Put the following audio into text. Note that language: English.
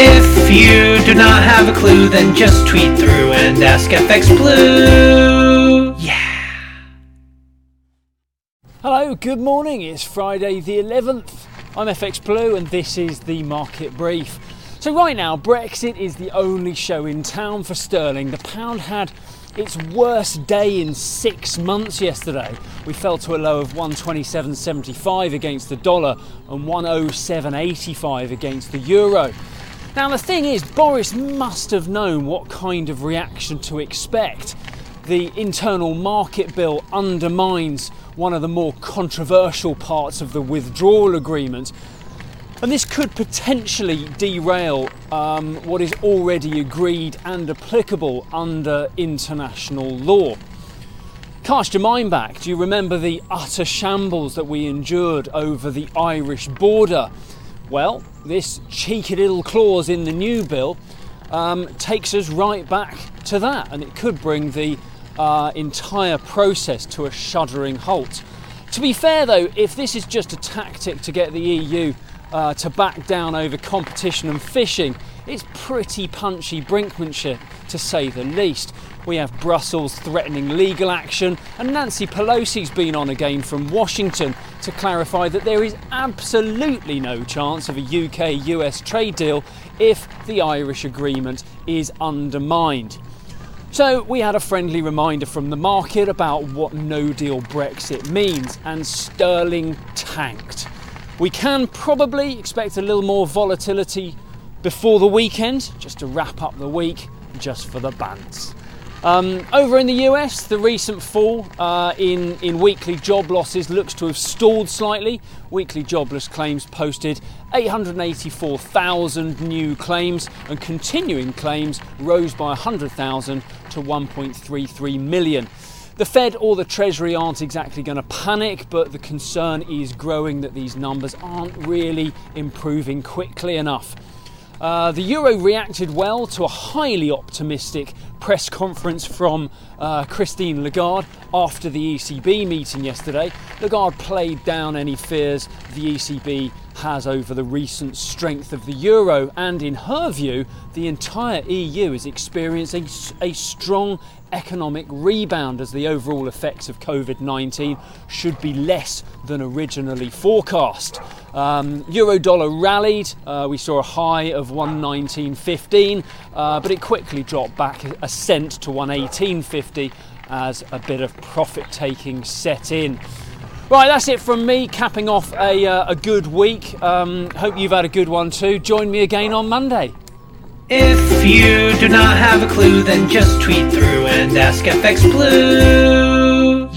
If you do not have a clue, then just tweet through and ask FX Blue. Yeah. Hello, good morning. It's Friday the 11th. I'm FX Blue and this is the market brief. So, right now, Brexit is the only show in town for sterling. The pound had its worst day in six months yesterday. We fell to a low of 127.75 against the dollar and 107.85 against the euro. Now, the thing is, Boris must have known what kind of reaction to expect. The internal market bill undermines one of the more controversial parts of the withdrawal agreement. And this could potentially derail um, what is already agreed and applicable under international law. Cast your mind back. Do you remember the utter shambles that we endured over the Irish border? Well, this cheeky little clause in the new bill um, takes us right back to that, and it could bring the uh, entire process to a shuddering halt. To be fair, though, if this is just a tactic to get the EU uh, to back down over competition and fishing, it's pretty punchy brinkmanship to say the least. We have Brussels threatening legal action, and Nancy Pelosi's been on again from Washington to clarify that there is absolutely no chance of a UK US trade deal if the Irish agreement is undermined. So, we had a friendly reminder from the market about what no deal Brexit means, and sterling tanked. We can probably expect a little more volatility before the weekend, just to wrap up the week, just for the bants. Um, over in the US, the recent fall uh, in, in weekly job losses looks to have stalled slightly. Weekly jobless claims posted 884,000 new claims, and continuing claims rose by 100,000 to 1.33 million. The Fed or the Treasury aren't exactly going to panic, but the concern is growing that these numbers aren't really improving quickly enough. Uh, the euro reacted well to a highly optimistic press conference from uh, Christine Lagarde after the ECB meeting yesterday. Lagarde played down any fears the ECB has over the recent strength of the euro, and in her view, the entire EU is experiencing a strong economic rebound as the overall effects of COVID 19 should be less than originally forecast. Um, Euro dollar rallied, uh, we saw a high of 119.15, uh, but it quickly dropped back a cent to 118.50 as a bit of profit taking set in. Right, that's it from me, capping off a, uh, a good week. Um, hope you've had a good one too. Join me again on Monday. If you do not have a clue, then just tweet through and ask FX Blue.